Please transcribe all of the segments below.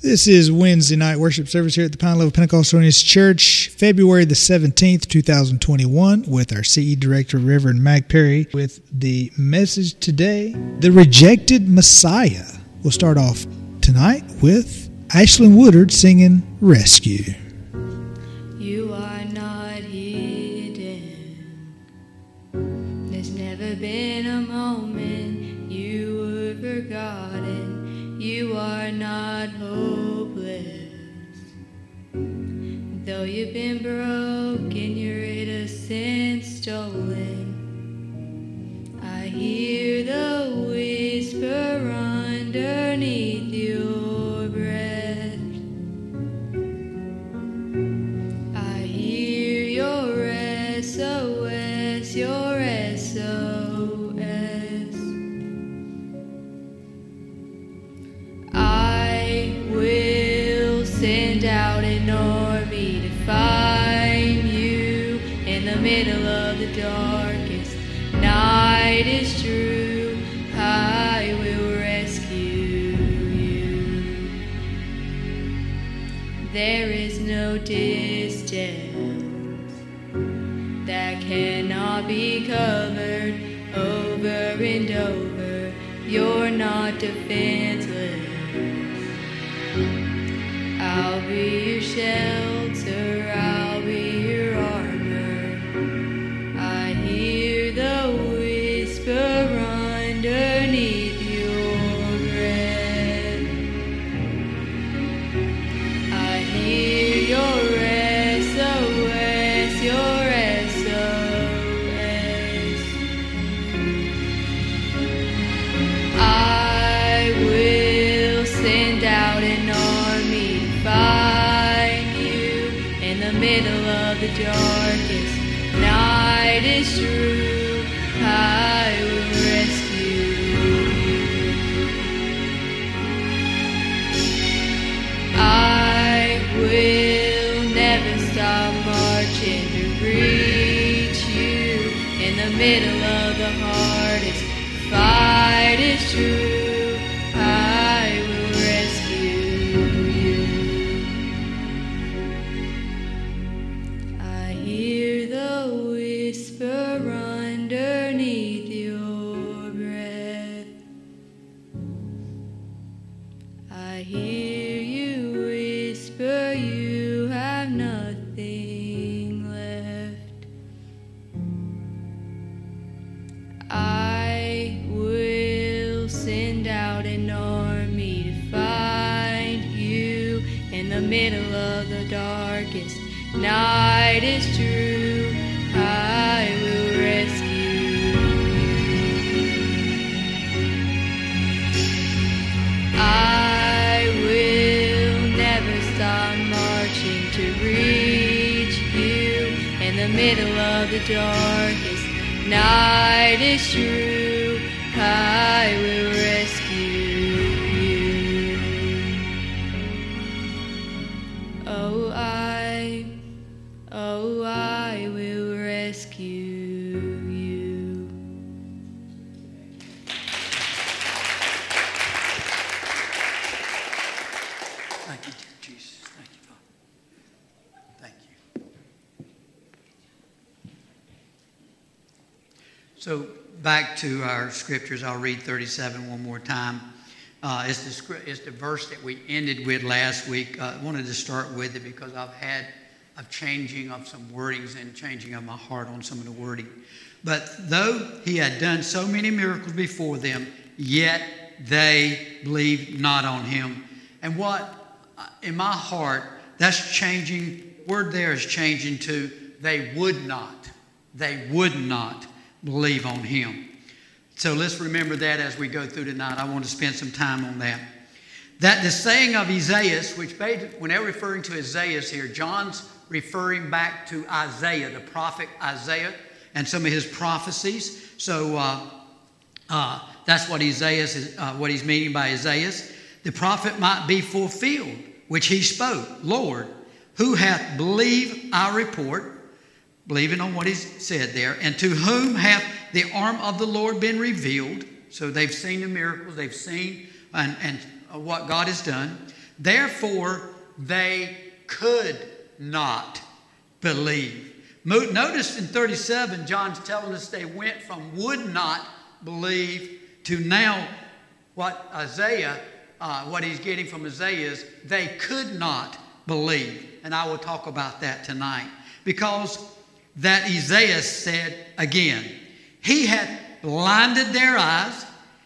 This is Wednesday night worship service here at the Pine Level Pentecostal Holiness Church, February the 17th, 2021, with our CE Director, Reverend Mac Perry, with the message today The Rejected Messiah. We'll start off tonight with Ashlyn Woodard singing Rescue. Though you've been broken, your innocence stolen. I hear the whisper underneath your breath. I hear your SOS, your cannot be covered over and over. You're not defenseless. I'll be your shelter, I hear darkest night is true. Scriptures, I'll read 37 one more time. Uh, it's, the, it's the verse that we ended with last week. Uh, I wanted to start with it because I've had a changing of some wordings and changing of my heart on some of the wording. But though he had done so many miracles before them, yet they believed not on him. And what uh, in my heart, that's changing. Word there is changing to they would not. They would not believe on him. So let's remember that as we go through tonight. I want to spend some time on that. That the saying of Isaiah, which when they're referring to Isaiah here, John's referring back to Isaiah, the prophet Isaiah, and some of his prophecies. So uh, uh, that's what Isaiah is, uh, what he's meaning by Isaiah. The prophet might be fulfilled, which he spoke. Lord, who hath believed our report? Believing on what he said there, and to whom hath the arm of the Lord been revealed? So they've seen the miracles, they've seen and, and what God has done. Therefore, they could not believe. Notice in 37, John's telling us they went from would not believe to now what Isaiah, uh, what he's getting from Isaiah is they could not believe. And I will talk about that tonight. Because that Isaiah said again, He had blinded their eyes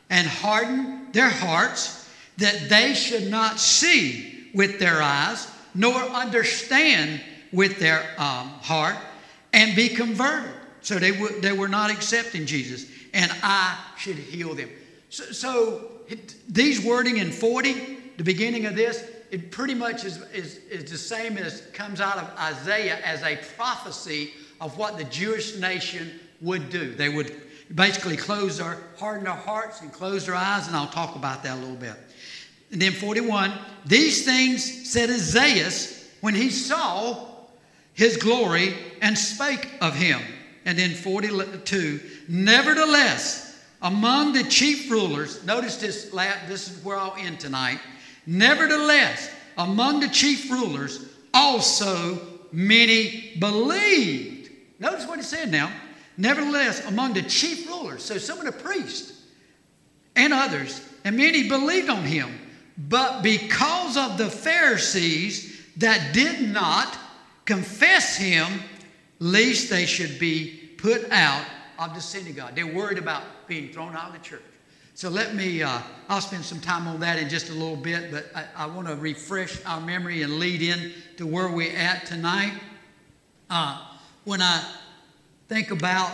and hardened their hearts that they should not see with their eyes nor understand with their um, heart and be converted. So they, w- they were not accepting Jesus, and I should heal them. So, so it, these wording in 40, the beginning of this, it pretty much is, is, is the same as comes out of Isaiah as a prophecy of what the Jewish nation would do. They would basically close their, harden their hearts and close their eyes, and I'll talk about that a little bit. And then 41, these things said Isaiah when he saw his glory and spake of him. And then 42, nevertheless, among the chief rulers, notice this, this is where I'll end tonight. Nevertheless, among the chief rulers, also many believed. Notice what he said now. Nevertheless, among the chief rulers, so some of the priests and others, and many believed on him. But because of the Pharisees that did not confess him, lest they should be put out of the synagogue. They're worried about being thrown out of the church. So let me, uh, I'll spend some time on that in just a little bit, but I, I want to refresh our memory and lead in to where we're at tonight. Uh, when I think about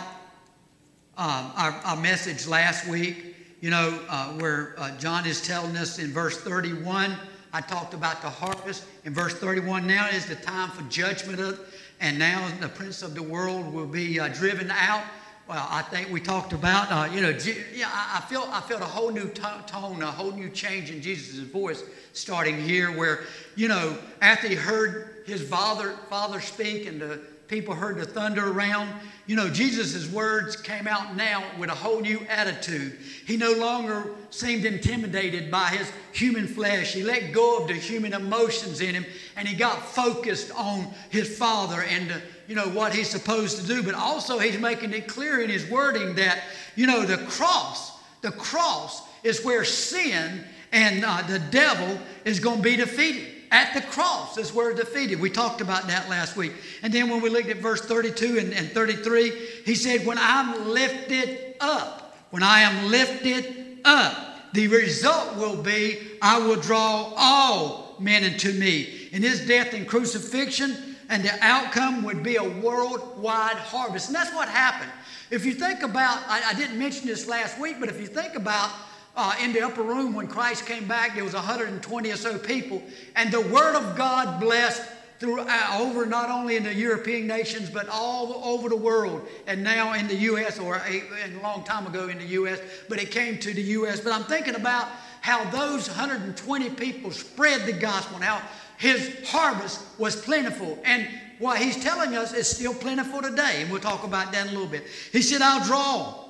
uh, our, our, message last week, you know, uh, where uh, John is telling us in verse 31 I talked about the harvest. In verse 31, now is the time for judgment, of, and now the prince of the world will be uh, driven out. Well, I think we talked about, uh, you know, yeah, I feel I felt a whole new tone, a whole new change in Jesus' voice starting here, where, you know, after he heard his father father speak and the people heard the thunder around. You know, Jesus' words came out now with a whole new attitude. He no longer seemed intimidated by his human flesh. He let go of the human emotions in him and he got focused on his Father and, uh, you know, what he's supposed to do. But also, he's making it clear in his wording that, you know, the cross, the cross is where sin and uh, the devil is going to be defeated at the cross is where defeated. We talked about that last week. And then when we looked at verse 32 and, and 33, he said, When I'm lifted up, when I am lifted up, the result will be I will draw all men unto me. In his death and crucifixion, and the outcome would be a worldwide harvest. And that's what happened. If you think about, I, I didn't mention this last week, but if you think about uh, in the upper room when Christ came back. There was 120 or so people, and the Word of God blessed through uh, over not only in the European nations but all over the world, and now in the U.S. or a, a long time ago in the U.S. But it came to the U.S. But I'm thinking about how those 120 people spread the gospel and how his harvest was plentiful. And what he's telling us is still plentiful today. And we'll talk about that in a little bit. He said, I'll draw.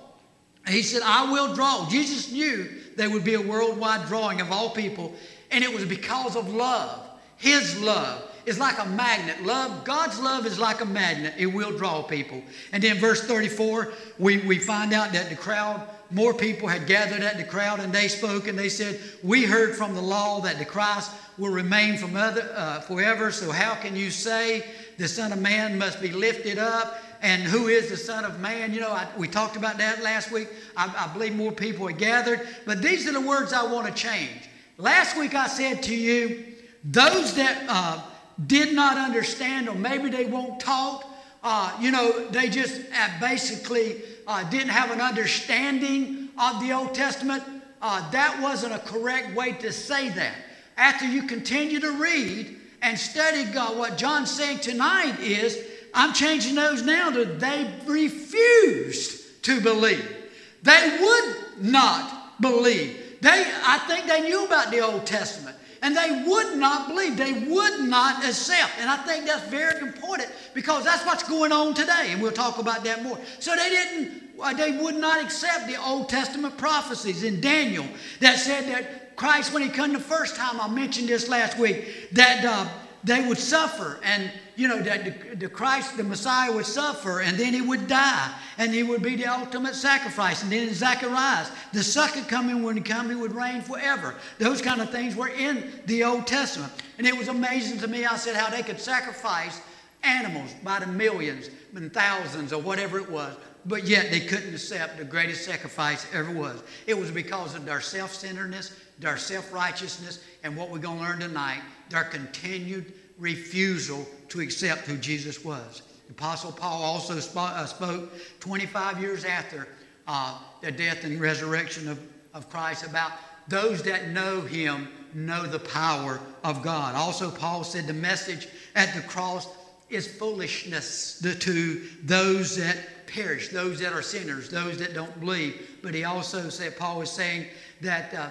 He said, I will draw. Jesus knew there would be a worldwide drawing of all people, and it was because of love. His love is like a magnet. Love, God's love is like a magnet. It will draw people. And then verse 34, we, we find out that the crowd, more people had gathered at the crowd, and they spoke and they said, We heard from the law that the Christ will remain from other, uh, forever. So how can you say the Son of Man must be lifted up? And who is the Son of Man. You know, I, we talked about that last week. I, I believe more people are gathered. But these are the words I want to change. Last week I said to you, those that uh, did not understand, or maybe they won't talk, uh, you know, they just uh, basically uh, didn't have an understanding of the Old Testament. Uh, that wasn't a correct way to say that. After you continue to read and study God, what John's saying tonight is I'm changing those now to they refused to believe. They would not believe. They, I think they knew about the Old Testament and they would not believe. They would not accept. And I think that's very important because that's what's going on today, and we'll talk about that more. So they didn't, uh, they would not accept the Old Testament prophecies in Daniel that said that Christ, when he come the first time, I mentioned this last week, that uh, they would suffer and you know that the, christ the messiah would suffer and then he would die and he would be the ultimate sacrifice. And then in zacharias the second coming when he come he would reign forever. Those kind of things were in the old testament. And it was amazing to me i said how they could sacrifice animals by the millions and thousands or whatever it was but yet they couldn't accept the greatest sacrifice ever was. It was because of their self-centeredness their self-righteousness and what we're going to learn tonight their continued refusal to accept who Jesus was. The Apostle Paul also spoke, uh, spoke 25 years after uh, the death and resurrection of, of Christ about those that know him know the power of God. Also, Paul said the message at the cross is foolishness to those that perish, those that are sinners, those that don't believe. But he also said, Paul was saying that. Uh,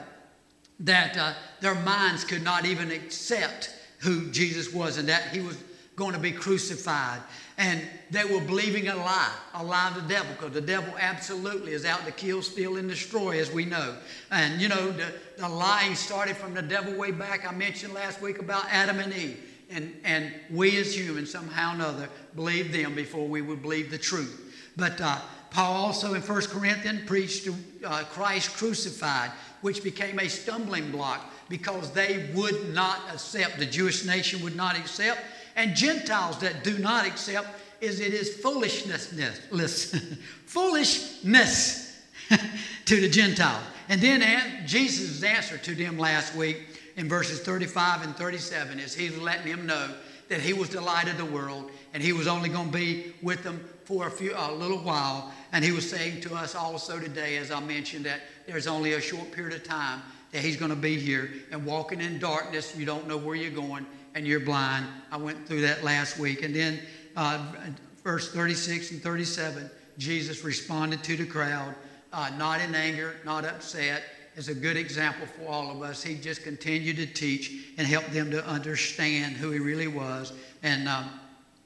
that uh, their minds could not even accept who Jesus was and that he was going to be crucified. And they were believing a lie, a lie of the devil, because the devil absolutely is out to kill, steal, and destroy, as we know. And you know, the, the lying started from the devil way back. I mentioned last week about Adam and Eve. And, and we as humans, somehow or another, believed them before we would believe the truth. But uh, Paul also in 1 Corinthians preached uh, Christ crucified which became a stumbling block because they would not accept, the Jewish nation would not accept, and Gentiles that do not accept is it is foolishness, foolishness to the Gentiles. And then Jesus' answer to them last week in verses 35 and 37 is he's letting them know that he was the light of the world and he was only going to be with them for a few a little while and he was saying to us also today as i mentioned that there's only a short period of time that he's going to be here and walking in darkness you don't know where you're going and you're blind i went through that last week and then uh, verse 36 and 37 jesus responded to the crowd uh, not in anger not upset is a good example for all of us. He just continued to teach and help them to understand who he really was, and um,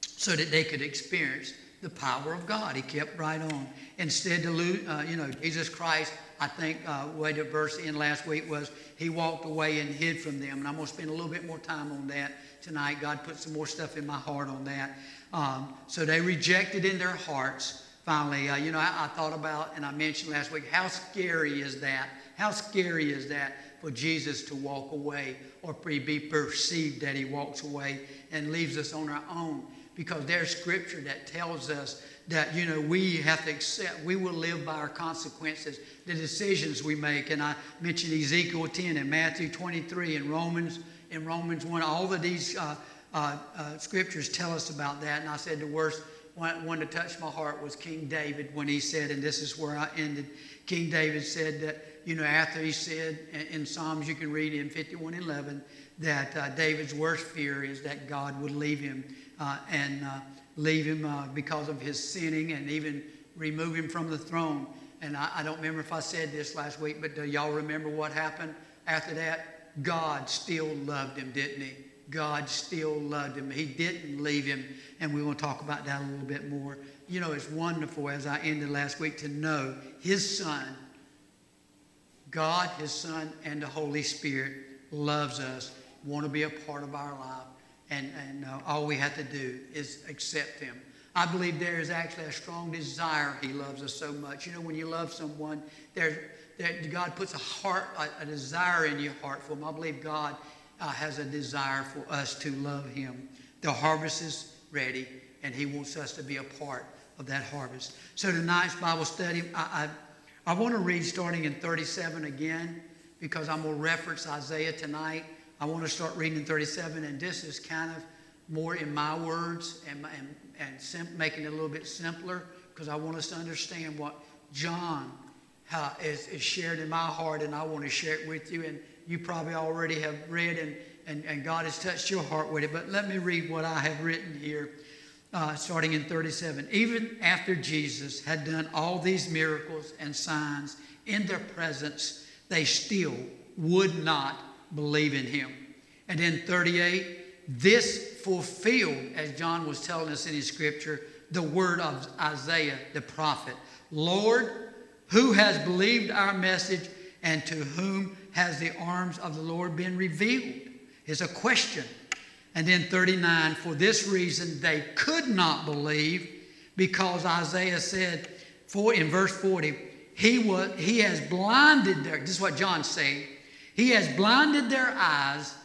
so that they could experience the power of God. He kept right on. Instead, to lose, uh, you know, Jesus Christ, I think, uh, way the verse in last week was, he walked away and hid from them. And I'm going to spend a little bit more time on that tonight. God put some more stuff in my heart on that. Um, so they rejected in their hearts. Finally, uh, you know, I, I thought about, and I mentioned last week, how scary is that? How scary is that for Jesus to walk away or be perceived that he walks away and leaves us on our own? Because there's scripture that tells us that, you know, we have to accept, we will live by our consequences, the decisions we make. And I mentioned Ezekiel 10 and Matthew 23 and Romans, in Romans 1. All of these uh, uh, uh, scriptures tell us about that. And I said the worst one, one that touched my heart was King David when he said, and this is where I ended. King David said that you know, after he said in Psalms, you can read in 51 11, that uh, David's worst fear is that God would leave him uh, and uh, leave him uh, because of his sinning and even remove him from the throne. And I, I, don't remember if I said this last week, but do y'all remember what happened after that? God still loved him, didn't he? God still loved him. He didn't leave him. And we want to talk about that a little bit more. You know, it's wonderful, as I ended last week, to know his son God, His Son, and the Holy Spirit loves us, want to be a part of our life, and, and uh, all we have to do is accept Him. I believe there is actually a strong desire. He loves us so much. You know, when you love someone, there, there God puts a heart, a, a, desire in your heart for them. I believe God uh, has a desire for us to love Him. The harvest is ready, and He wants us to be a part of that harvest. So tonight's Bible study, I, I I want to read starting in 37 again because I'm going to reference Isaiah tonight. I want to start reading in 37, and this is kind of more in my words and, and, and sim- making it a little bit simpler because I want us to understand what John uh, is, is shared in my heart, and I want to share it with you. And you probably already have read, and, and, and God has touched your heart with it. But let me read what I have written here uh, starting in 37. Even after Jesus had done all these miracles and signs in their presence, they still would not believe in him. And in 38, this fulfilled, as John was telling us in his scripture, the word of Isaiah the prophet Lord, who has believed our message, and to whom has the arms of the Lord been revealed? Is a question. And then 39, for this reason they could not believe because Isaiah said for in verse 40, he was he has blinded their this is what John's saying. He has blinded their eyes,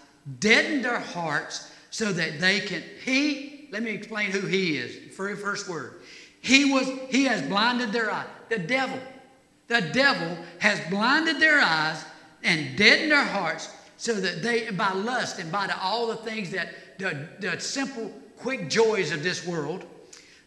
deadened their hearts, so that they can he let me explain who he is. Very first word. He was he has blinded their eyes. The devil. The devil has blinded their eyes and deadened their hearts so that they by lust and by the, all the things that the, the simple quick joys of this world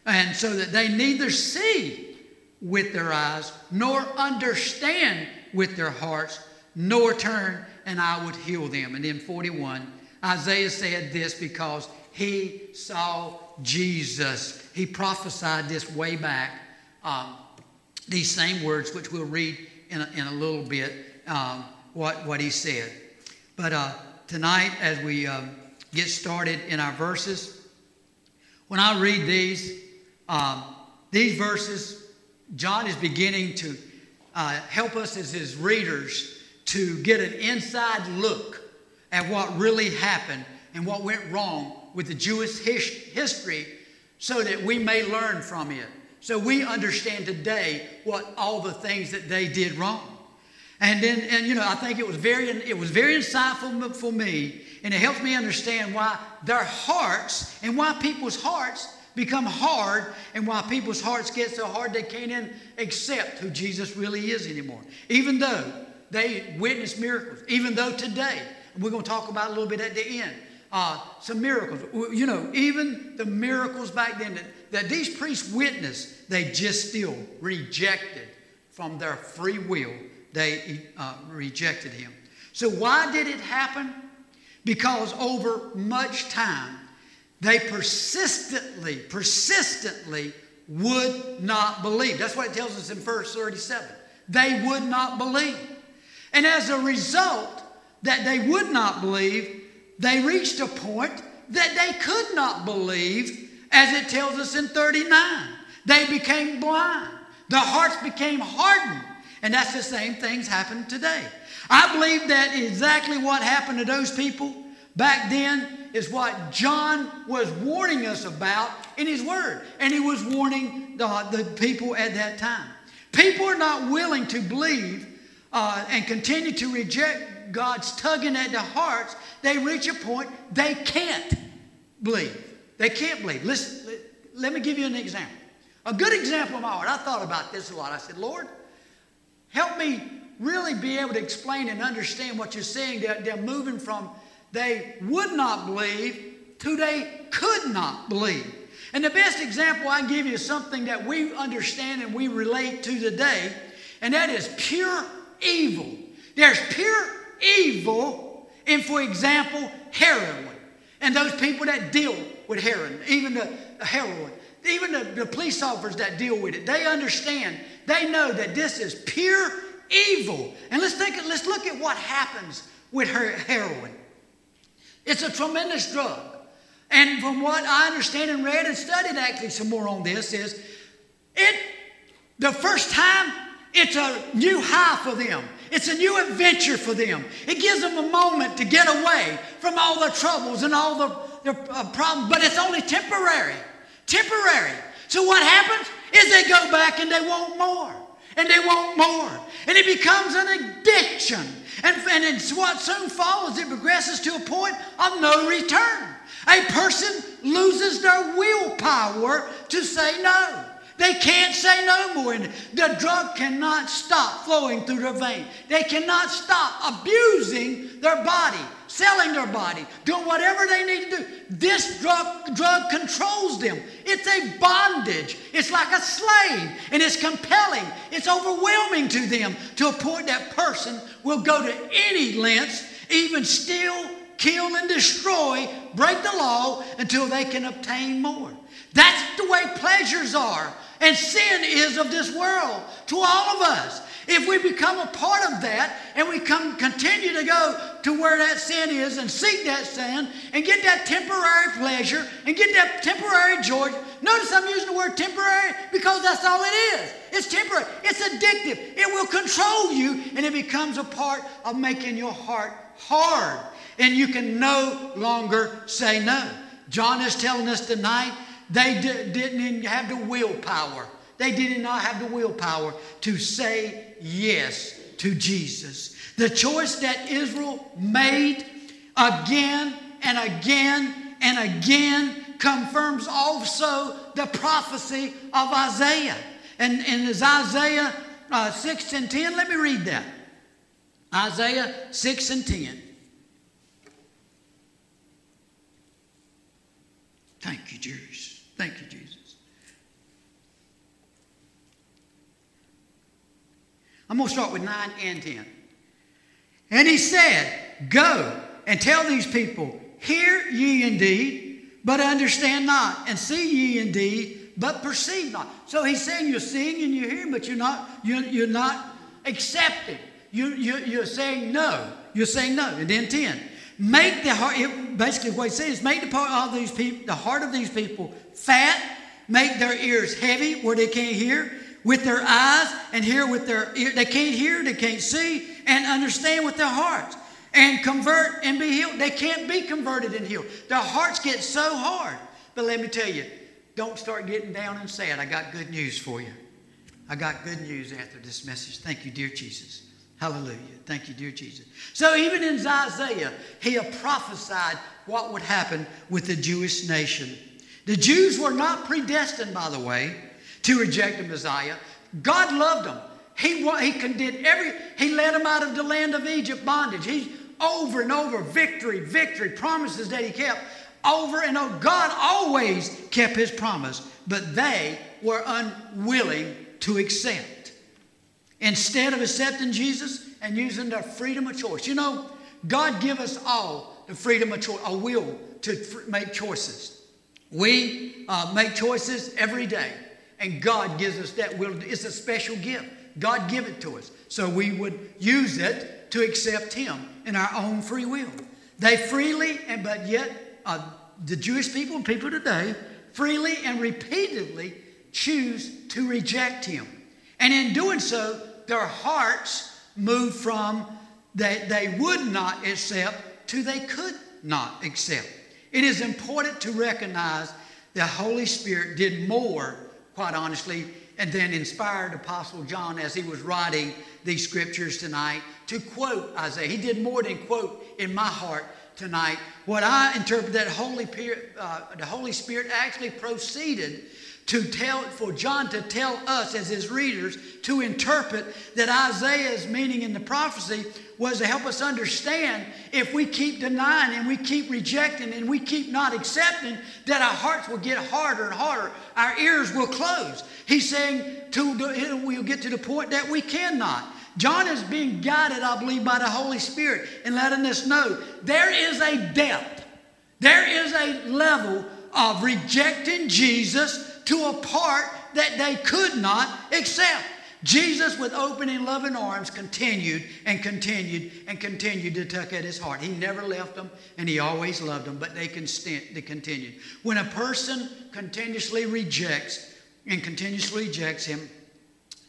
and so that they neither see with their eyes nor understand with their hearts nor turn and I would heal them. And then 41 Isaiah said this because he saw Jesus. He prophesied this way back um, these same words which we'll read in a, in a little bit um, what, what he said. But uh, tonight, as we um, get started in our verses, when I read these, um, these verses, John is beginning to uh, help us as his readers to get an inside look at what really happened and what went wrong with the Jewish his- history so that we may learn from it. So we understand today what all the things that they did wrong. And then, and you know, I think it was very, it was very insightful for me, and it helps me understand why their hearts and why people's hearts become hard, and why people's hearts get so hard they can't even accept who Jesus really is anymore. Even though they witnessed miracles, even though today we're going to talk about a little bit at the end. Uh, some miracles. You know, even the miracles back then that, that these priests witnessed, they just still rejected from their free will they uh, rejected him. So, why did it happen? Because over much time, they persistently, persistently would not believe. That's what it tells us in verse 37. They would not believe. And as a result that they would not believe, they reached a point that they could not believe, as it tells us in 39. They became blind. Their hearts became hardened. And that's the same things happen today. I believe that exactly what happened to those people back then is what John was warning us about in his word. And he was warning the, the people at that time. People are not willing to believe uh, and continue to reject God's tugging at their hearts. They reach a point they can't believe. They can't believe. Listen, let, let me give you an example. A good example of my heart. I thought about this a lot. I said, Lord, Help me really be able to explain and understand what you're saying. They're, they're moving from they would not believe to they could not believe. And the best example I can give you is something that we understand and we relate to today, and that is pure evil. There's pure evil in, for example, heroin. And those people that deal with heroin, even the heroin, even the, the police officers that deal with it, they understand they know that this is pure evil. And let's think, let's look at what happens with her heroin. It's a tremendous drug. And from what I understand and read and studied actually some more on this is it the first time it's a new high for them. It's a new adventure for them. It gives them a moment to get away from all the troubles and all the, the uh, problems, but it's only temporary. Temporary. So what happens? is they go back and they want more. And they want more. And it becomes an addiction. And, and it's what soon follows, it progresses to a point of no return. A person loses their willpower to say no. They can't say no more. And the drug cannot stop flowing through their vein. They cannot stop abusing their body, selling their body, doing whatever they need to do. This drug, drug controls them. It's a bondage. It's like a slave. And it's compelling. It's overwhelming to them to a point that person will go to any lengths, even steal, kill, and destroy, break the law until they can obtain more. That's the way pleasures are And sin is of this world to all of us. If we become a part of that and we come continue to go to where that sin is and seek that sin and get that temporary pleasure and get that temporary joy. Notice I'm using the word temporary because that's all it is. It's temporary. It's addictive. It will control you and it becomes a part of making your heart hard. And you can no longer say no. John is telling us tonight they didn't have the willpower. They did not have the willpower to say yes to Jesus. The choice that Israel made again and again and again confirms also the prophecy of Isaiah. And in Isaiah uh, 6 and 10, let me read that. Isaiah 6 and 10. Thank you, Jesus. Thank you, Jesus. I'm going to start with 9 and 10. And he said, Go and tell these people, Hear ye indeed, but understand not, and see ye indeed, but perceive not. So he's saying you're seeing and you're hearing, but you're not, you're, you're not accepting. You, you, you're saying no. You're saying no. And then 10. Make the heart, it, basically what he says, make the part of these people, the heart of these people fat, make their ears heavy where they can't hear, with their eyes and hear with their ear. They can't hear, they can't see, and understand with their hearts. And convert and be healed. They can't be converted and healed. Their hearts get so hard. But let me tell you, don't start getting down and sad. I got good news for you. I got good news after this message. Thank you, dear Jesus. Hallelujah. Thank you, dear Jesus. So even in Isaiah, he prophesied what would happen with the Jewish nation. The Jews were not predestined, by the way, to reject the Messiah. God loved them. He, he did every, he led them out of the land of Egypt bondage. He over and over, victory, victory, promises that he kept over and over. God always kept his promise, but they were unwilling to accept instead of accepting Jesus and using their freedom of choice. You know, God give us all the freedom of choice, a will to make choices. We uh, make choices every day, and God gives us that will. It's a special gift. God give it to us, so we would use it to accept Him in our own free will. They freely, and but yet uh, the Jewish people and people today freely and repeatedly choose to reject Him, and in doing so, their hearts move from that they would not accept to they could not accept. It is important to recognize the Holy Spirit did more, quite honestly, and then inspired Apostle John as he was writing these scriptures tonight to quote Isaiah. He did more than quote in my heart tonight. What I interpret that Holy, uh, the Holy Spirit actually proceeded to tell for John to tell us as his readers to interpret that Isaiah's meaning in the prophecy was to help us understand if we keep denying and we keep rejecting and we keep not accepting that our hearts will get harder and harder. Our ears will close. He's saying to we'll get to the point that we cannot. John is being guided, I believe, by the Holy Spirit and letting us know there is a depth, there is a level of rejecting Jesus to a part that they could not accept. Jesus, with open and loving arms, continued and continued and continued to tuck at his heart. He never left them and he always loved them, but they, they continued. When a person continuously rejects and continuously rejects him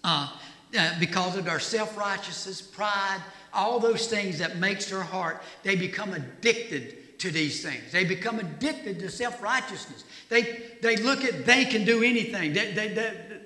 uh, uh, because of their self righteousness, pride, all those things that makes their heart, they become addicted to these things. They become addicted to self righteousness. They, they look at they can do anything. They, they,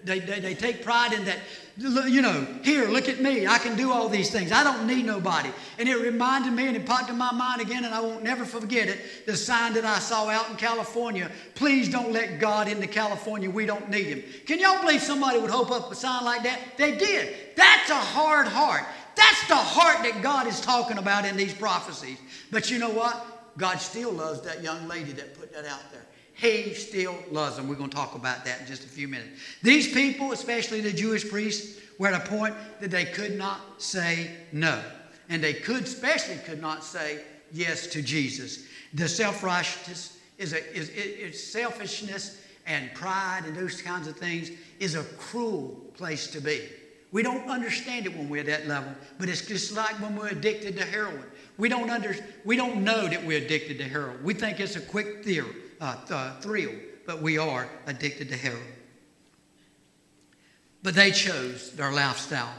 they, they, they take pride in that, you know, here, look at me. I can do all these things. I don't need nobody. And it reminded me and it popped in my mind again, and I won't never forget it the sign that I saw out in California. Please don't let God into California. We don't need Him. Can y'all believe somebody would hope up a sign like that? They did. That's a hard heart. That's the heart that God is talking about in these prophecies. But you know what? God still loves that young lady that put that out there. He still loves them. We're going to talk about that in just a few minutes. These people, especially the Jewish priests, were at a point that they could not say no. And they could, especially could not say yes to Jesus. The self-righteousness is, a, is, is selfishness and pride and those kinds of things is a cruel place to be. We don't understand it when we're at that level, but it's just like when we're addicted to heroin. We don't, under, we don't know that we're addicted to heroin. We think it's a quick theory, uh, th- thrill, but we are addicted to heroin. But they chose their lifestyle.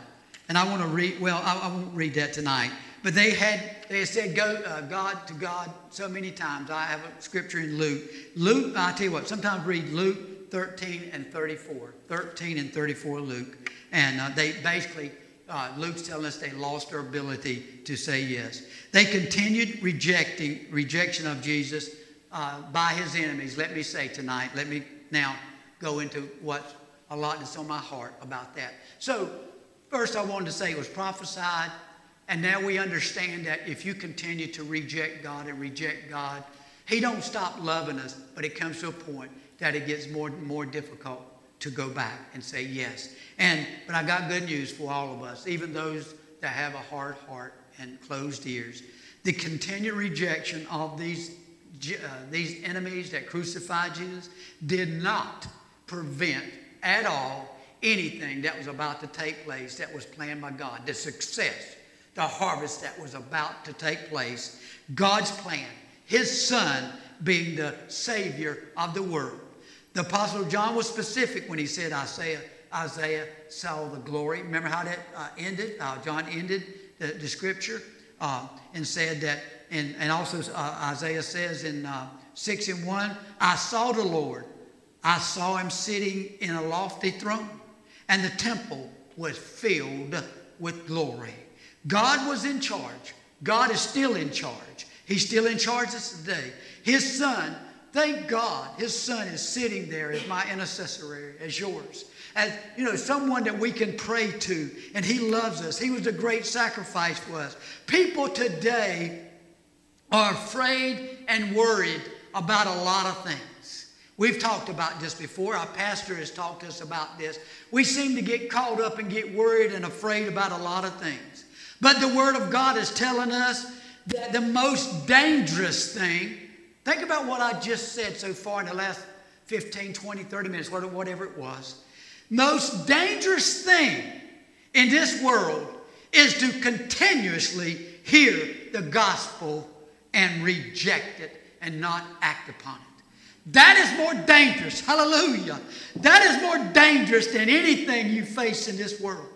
And I want to read, well, I, I won't read that tonight. But they had, they had said go, uh, God to God so many times. I have a scripture in Luke. Luke, I tell you what, sometimes read Luke 13 and 34. 13 and 34 Luke. And uh, they basically, uh, Luke's telling us they lost their ability to say yes. They continued rejecting, rejection of Jesus uh, by his enemies. Let me say tonight, let me now go into what a lot that's on my heart about that. So, first I wanted to say it was prophesied and now we understand that if you continue to reject God and reject God, He don't stop loving us, but it comes to a point that it gets more and more difficult to go back and say yes. And but I got good news for all of us, even those that have a hard heart and closed ears. The continued rejection of these uh, these enemies that crucified Jesus did not prevent at all anything that was about to take place that was planned by God. The success the harvest that was about to take place. God's plan, His Son being the Savior of the world. The Apostle John was specific when he said, Isaiah, Isaiah saw the glory. Remember how that uh, ended? Uh, John ended the, the scripture uh, and said that, and, and also uh, Isaiah says in uh, 6 and 1, I saw the Lord. I saw him sitting in a lofty throne, and the temple was filled with glory. God was in charge. God is still in charge. He's still in charge this day. His son, thank God, his son is sitting there as my intercessory, as yours. As you know, someone that we can pray to, and he loves us. He was a great sacrifice for us. People today are afraid and worried about a lot of things. We've talked about this before. Our pastor has talked to us about this. We seem to get caught up and get worried and afraid about a lot of things. But the Word of God is telling us that the most dangerous thing, think about what I just said so far in the last 15, 20, 30 minutes, whatever it was. Most dangerous thing in this world is to continuously hear the gospel and reject it and not act upon it. That is more dangerous. Hallelujah. That is more dangerous than anything you face in this world.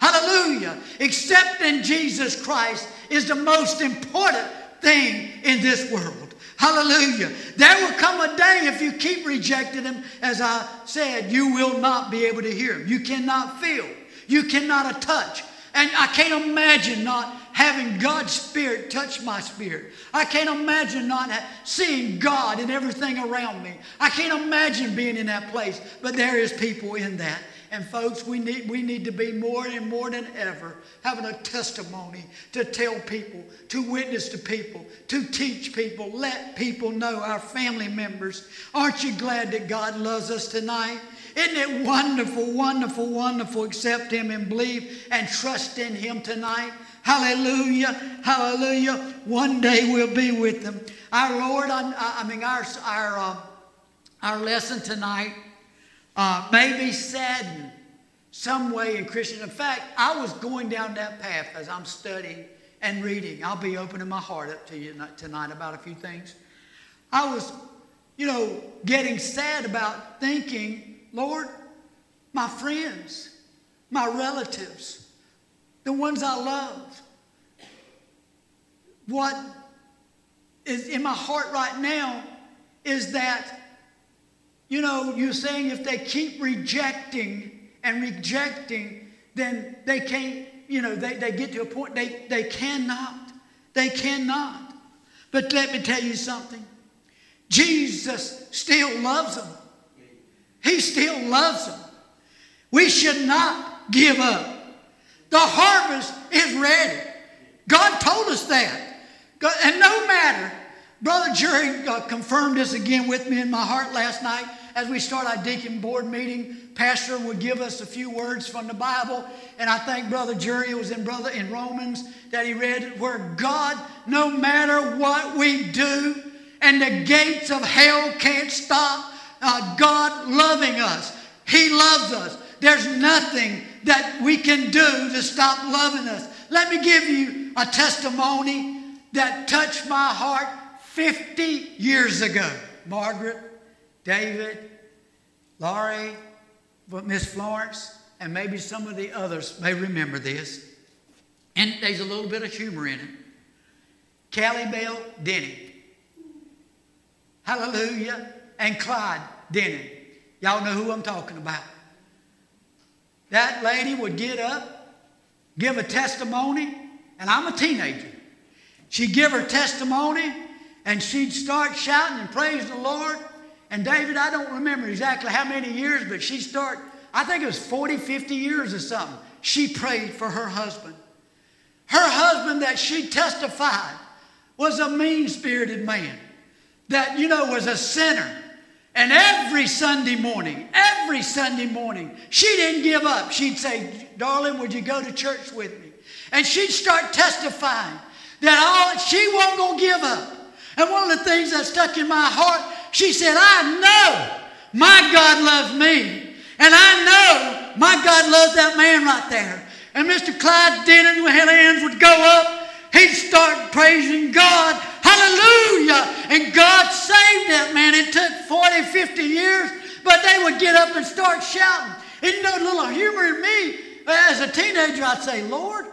Hallelujah. Accepting Jesus Christ is the most important thing in this world. Hallelujah. There will come a day if you keep rejecting Him, as I said, you will not be able to hear Him. You cannot feel, you cannot touch. And I can't imagine not having God's Spirit touch my spirit. I can't imagine not seeing God in everything around me. I can't imagine being in that place, but there is people in that. And folks, we need, we need to be more and more than ever having a testimony to tell people, to witness to people, to teach people, let people know, our family members. Aren't you glad that God loves us tonight? Isn't it wonderful, wonderful, wonderful? Accept Him and believe and trust in Him tonight. Hallelujah, hallelujah. One day we'll be with Him. Our Lord, I, I mean, our, our, uh, our lesson tonight uh, maybe saddened some way in Christian. In fact, I was going down that path as I'm studying and reading. I'll be opening my heart up to you tonight about a few things. I was, you know, getting sad about thinking, Lord, my friends, my relatives, the ones I love, what is in my heart right now is that you know, you're saying if they keep rejecting and rejecting, then they can't, you know, they, they get to a point they, they cannot. They cannot. But let me tell you something. Jesus still loves them. He still loves them. We should not give up. The harvest is ready. God told us that. And no matter, Brother Jerry uh, confirmed this again with me in my heart last night as we start our deacon board meeting, Pastor would give us a few words from the Bible. And I think Brother Jerry was in Brother in Romans that he read where God, no matter what we do, and the gates of hell can't stop uh, God loving us. He loves us. There's nothing that we can do to stop loving us. Let me give you a testimony that touched my heart 50 years ago. Margaret, David, Laurie, Miss Florence, and maybe some of the others may remember this. And there's a little bit of humor in it. Callie Bell Denny. Hallelujah. And Clyde Denny. Y'all know who I'm talking about. That lady would get up, give a testimony, and I'm a teenager. She'd give her testimony, and she'd start shouting and praise the Lord. And David, I don't remember exactly how many years, but she'd start, I think it was 40, 50 years or something. She prayed for her husband. Her husband that she testified was a mean spirited man that, you know, was a sinner. And every Sunday morning, every Sunday morning, she didn't give up. She'd say, Darling, would you go to church with me? And she'd start testifying that all, she wasn't going to give up. And one of the things that stuck in my heart, she said, I know my God loves me. And I know my God loves that man right there. And Mr. Clyde Denton, when his hands would go up, he'd start praising God. Hallelujah. And God saved that man. It took 40, 50 years, but they would get up and start shouting. And you know, a little humor in me, as a teenager, I'd say, Lord,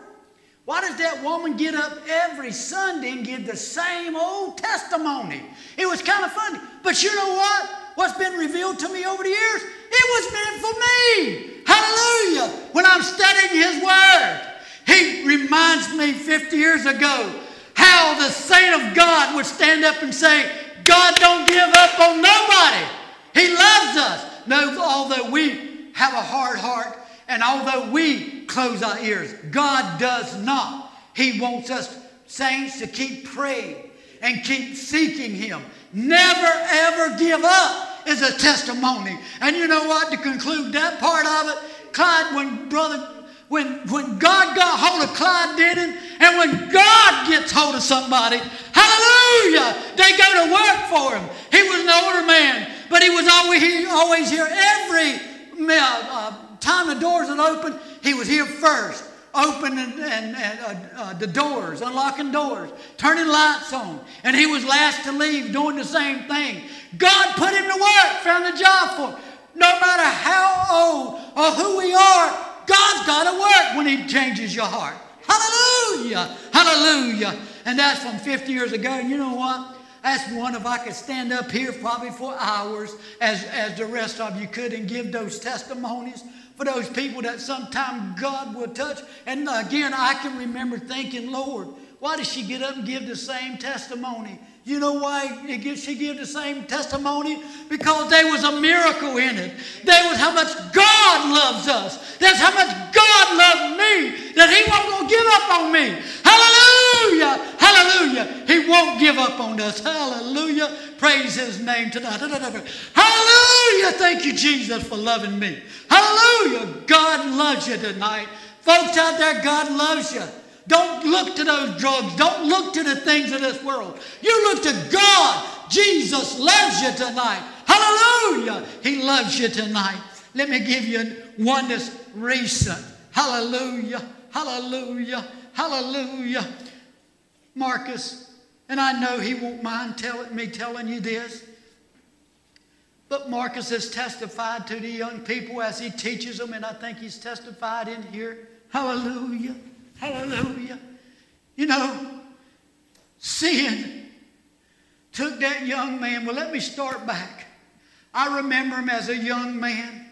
why does that woman get up every Sunday and give the same old testimony? It was kind of funny. But you know what? What's been revealed to me over the years? It was meant for me. Hallelujah. When I'm studying His Word, He reminds me 50 years ago how the saint of God would stand up and say, God don't give up on nobody. He loves us. No, although we have a hard heart, and although we close our ears, God does not. He wants us, saints, to keep praying and keep seeking Him. Never, ever give up is a testimony. And you know what? To conclude that part of it, Clyde, when brother, when, when God got hold of Clyde Denton, and when God gets hold of somebody, hallelujah, they go to work for him. He was an older man, but he was always, he always here every uh, time the doors would open, he was here first, opening and, and, uh, uh, the doors, unlocking doors, turning lights on. And he was last to leave, doing the same thing. God put him to work, found a job for him. No matter how old or who we are, God's got to work when he changes your heart. Hallelujah! Hallelujah! And that's from 50 years ago. And you know what? That's one if I could stand up here probably for hours as, as the rest of you could and give those testimonies for those people that sometime God will touch. And again, I can remember thinking, Lord, why does she get up and give the same testimony? You know why she gave the same testimony? Because there was a miracle in it. There was how much God loves us. That's how much God loved me that He wasn't going to give up on me. Hallelujah! Hallelujah! He won't give up on us. Hallelujah! Praise His name tonight. Hallelujah! Thank you, Jesus, for loving me. Hallelujah! God loves you tonight. Folks out there, God loves you. Don't look to those drugs. Don't look to the things of this world. You look to God. Jesus loves you tonight. Hallelujah. He loves you tonight. Let me give you one that's recent. Hallelujah. Hallelujah. Hallelujah. Marcus, and I know he won't mind me telling you this. But Marcus has testified to the young people as he teaches them, and I think he's testified in here. Hallelujah. Hallelujah. You know, sin took that young man. Well, let me start back. I remember him as a young man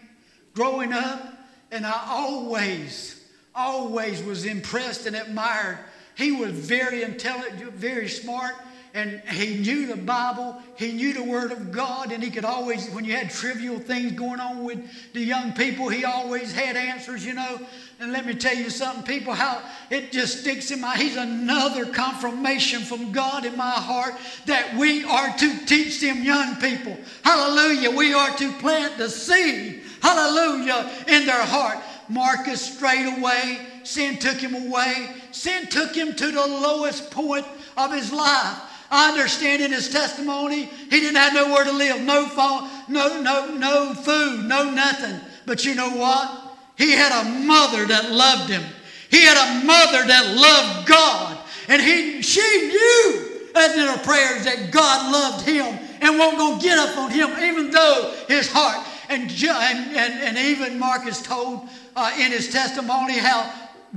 growing up, and I always, always was impressed and admired. He was very intelligent, very smart, and he knew the Bible, he knew the Word of God, and he could always, when you had trivial things going on with the young people, he always had answers, you know. And let me tell you something, people, how it just sticks in my, he's another confirmation from God in my heart that we are to teach them young people. Hallelujah. We are to plant the seed, hallelujah, in their heart. Marcus straight away, sin took him away. Sin took him to the lowest point of his life. I understand in his testimony, he didn't have nowhere to live, no phone, no, no, no food, no nothing. But you know what? He had a mother that loved him. He had a mother that loved God. And he, she knew as in her prayers that God loved him and won't go get up on him, even though his heart. And, and, and, even Marcus told uh, in his testimony how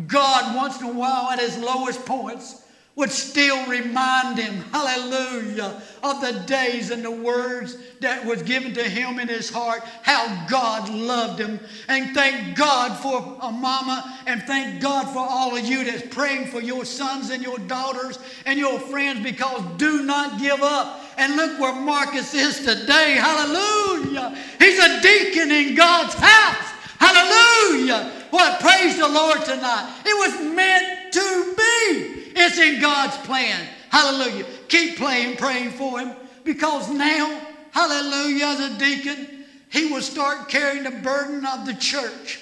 God, once in a while, at his lowest points, would still remind him, hallelujah, of the days and the words that was given to him in his heart, how God loved him. And thank God for a mama, and thank God for all of you that's praying for your sons and your daughters and your friends because do not give up. And look where Marcus is today. Hallelujah. He's a deacon in God's house. Hallelujah. What? Praise the Lord tonight. It was meant to be. It's in God's plan. Hallelujah. Keep playing, praying for him because now, hallelujah, as a deacon, he will start carrying the burden of the church.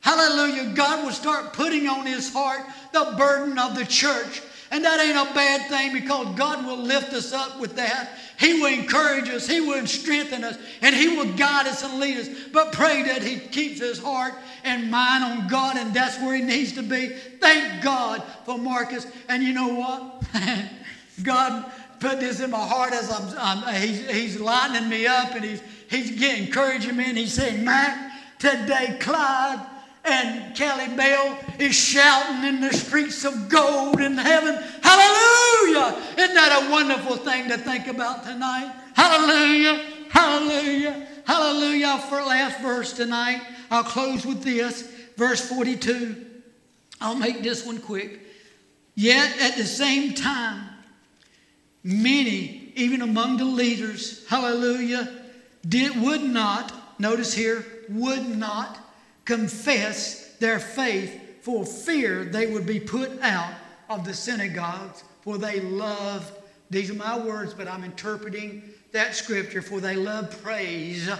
Hallelujah. God will start putting on his heart the burden of the church. And that ain't a bad thing because God will lift us up with that. He will encourage us, He will strengthen us, and He will guide us and lead us. But pray that He keeps his heart and mind on God, and that's where He needs to be. Thank God for Marcus. And you know what? God put this in my heart as I'm, I'm he's, he's lightening me up and he's, he's getting encouraging me. And he's saying, Mac, today, Clyde, and Kelly Bell is shouting in the streets of gold in heaven. Hallelujah! Isn't that a wonderful thing to think about tonight? Hallelujah! Hallelujah! Hallelujah! For last verse tonight, I'll close with this. Verse 42. I'll make this one quick. Yet at the same time, many, even among the leaders, hallelujah, did would not, notice here, would not confess their faith for fear they would be put out of the synagogues, for they loved, these are my words, but I'm interpreting that scripture, for they love praise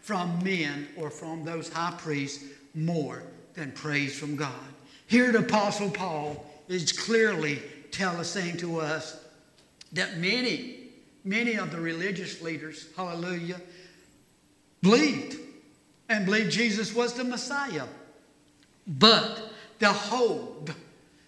from men or from those high priests more than praise from God. Here the Apostle Paul is clearly telling, saying to us that many, many of the religious leaders, hallelujah, believed and believed Jesus was the Messiah. But the hold,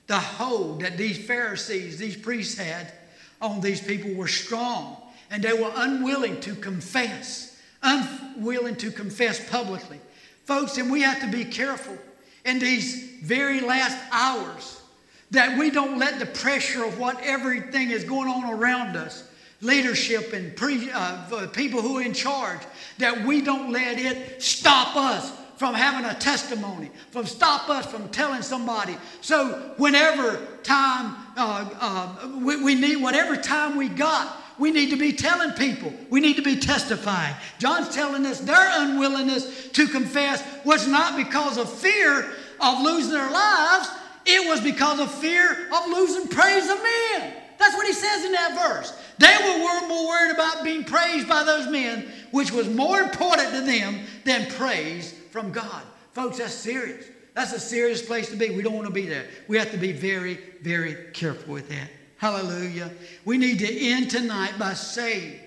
the hold that these Pharisees, these priests had on these people were strong. And they were unwilling to confess, unwilling to confess publicly. Folks, and we have to be careful in these very last hours that we don't let the pressure of what everything is going on around us leadership and pre, uh, people who are in charge, that we don't let it stop us from having a testimony, from stop us from telling somebody. So whenever time uh, uh, we, we need, whatever time we got, we need to be telling people. We need to be testifying. John's telling us their unwillingness to confess was not because of fear of losing their lives. It was because of fear of losing praise of men. That's what he says in that verse. They were more worried about being praised by those men, which was more important to them than praise from God. Folks, that's serious. That's a serious place to be. We don't want to be there. We have to be very, very careful with that. Hallelujah. We need to end tonight by saying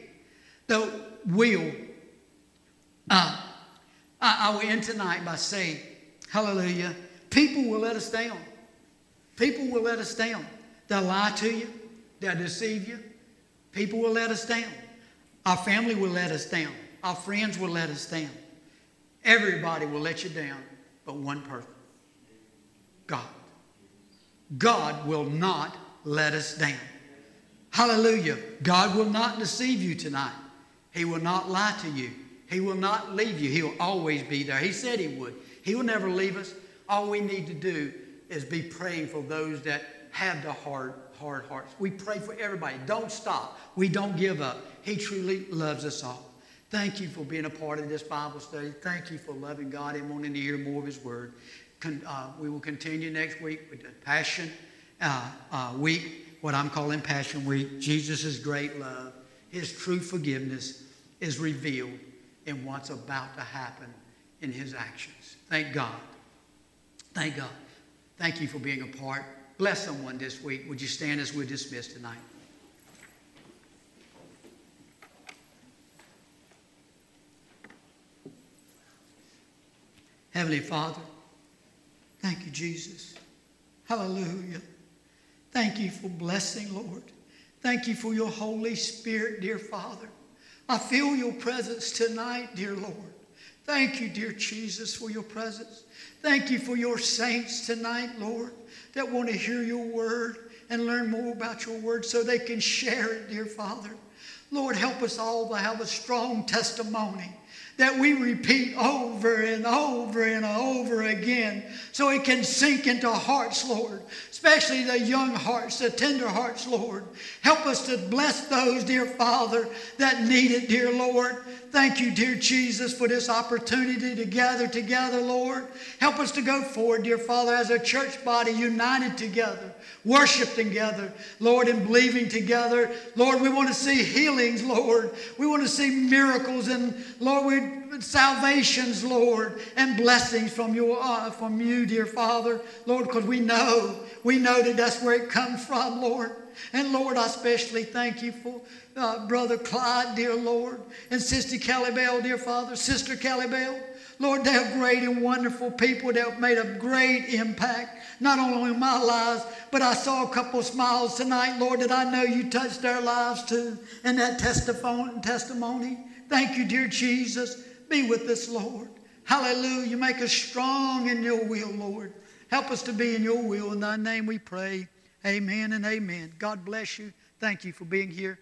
the will. Uh, I, I will end tonight by saying, Hallelujah. People will let us down. People will let us down. They'll lie to you. They'll deceive you. People will let us down. Our family will let us down. Our friends will let us down. Everybody will let you down, but one person God. God will not let us down. Hallelujah. God will not deceive you tonight. He will not lie to you. He will not leave you. He will always be there. He said He would. He will never leave us. All we need to do is be praying for those that have the hard hard hearts. We pray for everybody. Don't stop. We don't give up. He truly loves us all. Thank you for being a part of this Bible study. Thank you for loving God and wanting to hear more of His Word. Con- uh, we will continue next week with the Passion uh, uh, Week, what I'm calling Passion Week. Jesus' great love, His true forgiveness is revealed in what's about to happen in His actions. Thank God. Thank God. Thank you for being a part. Bless someone this week. Would you stand as we're dismissed tonight? Heavenly Father, thank you, Jesus. Hallelujah. Thank you for blessing, Lord. Thank you for your Holy Spirit, dear Father. I feel your presence tonight, dear Lord. Thank you, dear Jesus, for your presence. Thank you for your saints tonight, Lord, that want to hear your word and learn more about your word so they can share it, dear Father. Lord, help us all to have a strong testimony that we repeat over and over and over again so it can sink into hearts, Lord, especially the young hearts, the tender hearts, Lord. Help us to bless those, dear Father, that need it, dear Lord. Thank you, dear Jesus, for this opportunity to gather together, Lord. Help us to go forward, dear Father, as a church body united together, worship together, Lord, and believing together. Lord, we want to see healings, Lord. We want to see miracles, and Lord, we salvations, Lord, and blessings from your uh, from you, dear Father, Lord, because we know we know that that's where it comes from, Lord. And Lord, I especially thank you for uh, Brother Clyde, dear Lord, and Sister Kelly Bell, dear Father, Sister Kelly Bell. Lord, they're great and wonderful people that have made a great impact, not only in my lives, but I saw a couple smiles tonight, Lord, that I know you touched their lives too. And that testimony. Thank you, dear Jesus. Be with us, Lord. Hallelujah. You make us strong in your will, Lord. Help us to be in your will. In thy name we pray. Amen and amen. God bless you. Thank you for being here.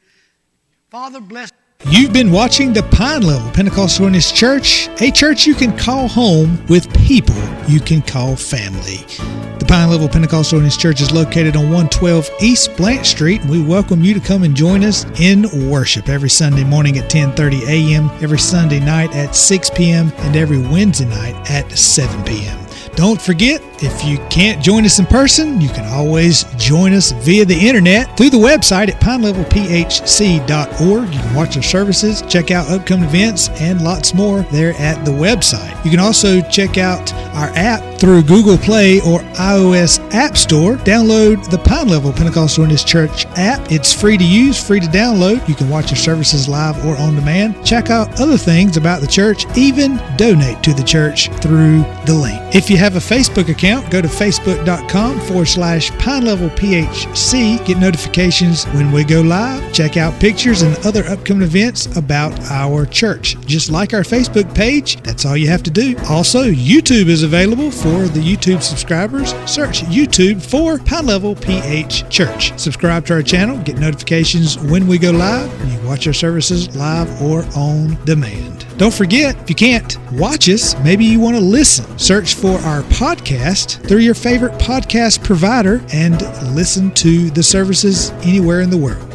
Father, bless. You've been watching the Pine Level Pentecostal Holiness Church, a church you can call home with people you can call family. Pine Level Pentecostal Holiness Church is located on 112 East Blanche Street, and we welcome you to come and join us in worship every Sunday morning at 10:30 a.m., every Sunday night at 6 p.m., and every Wednesday night at 7 p.m. Don't forget, if you can't join us in person, you can always join us via the internet through the website at pinelevelphc.org. You can watch our services, check out upcoming events, and lots more there at the website. You can also check out our app through Google Play or iOS App Store. Download the Pine Level Pentecostal Holiness Church app. It's free to use, free to download. You can watch our services live or on demand. Check out other things about the church, even donate to the church through the link. If you have a Facebook account, go to facebook.com forward slash Pine Level PHC. Get notifications when we go live. Check out pictures and other upcoming events about our church. Just like our Facebook page, that's all you have to do. Also, YouTube is available for the YouTube subscribers. Search YouTube for Pine Level PH Church. Subscribe to our channel, get notifications when we go live, and you watch our services live or on demand. Don't forget, if you can't watch us, maybe you want to listen. Search for our podcast through your favorite podcast provider and listen to the services anywhere in the world.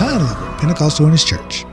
Level Pentecostal Holiness Church.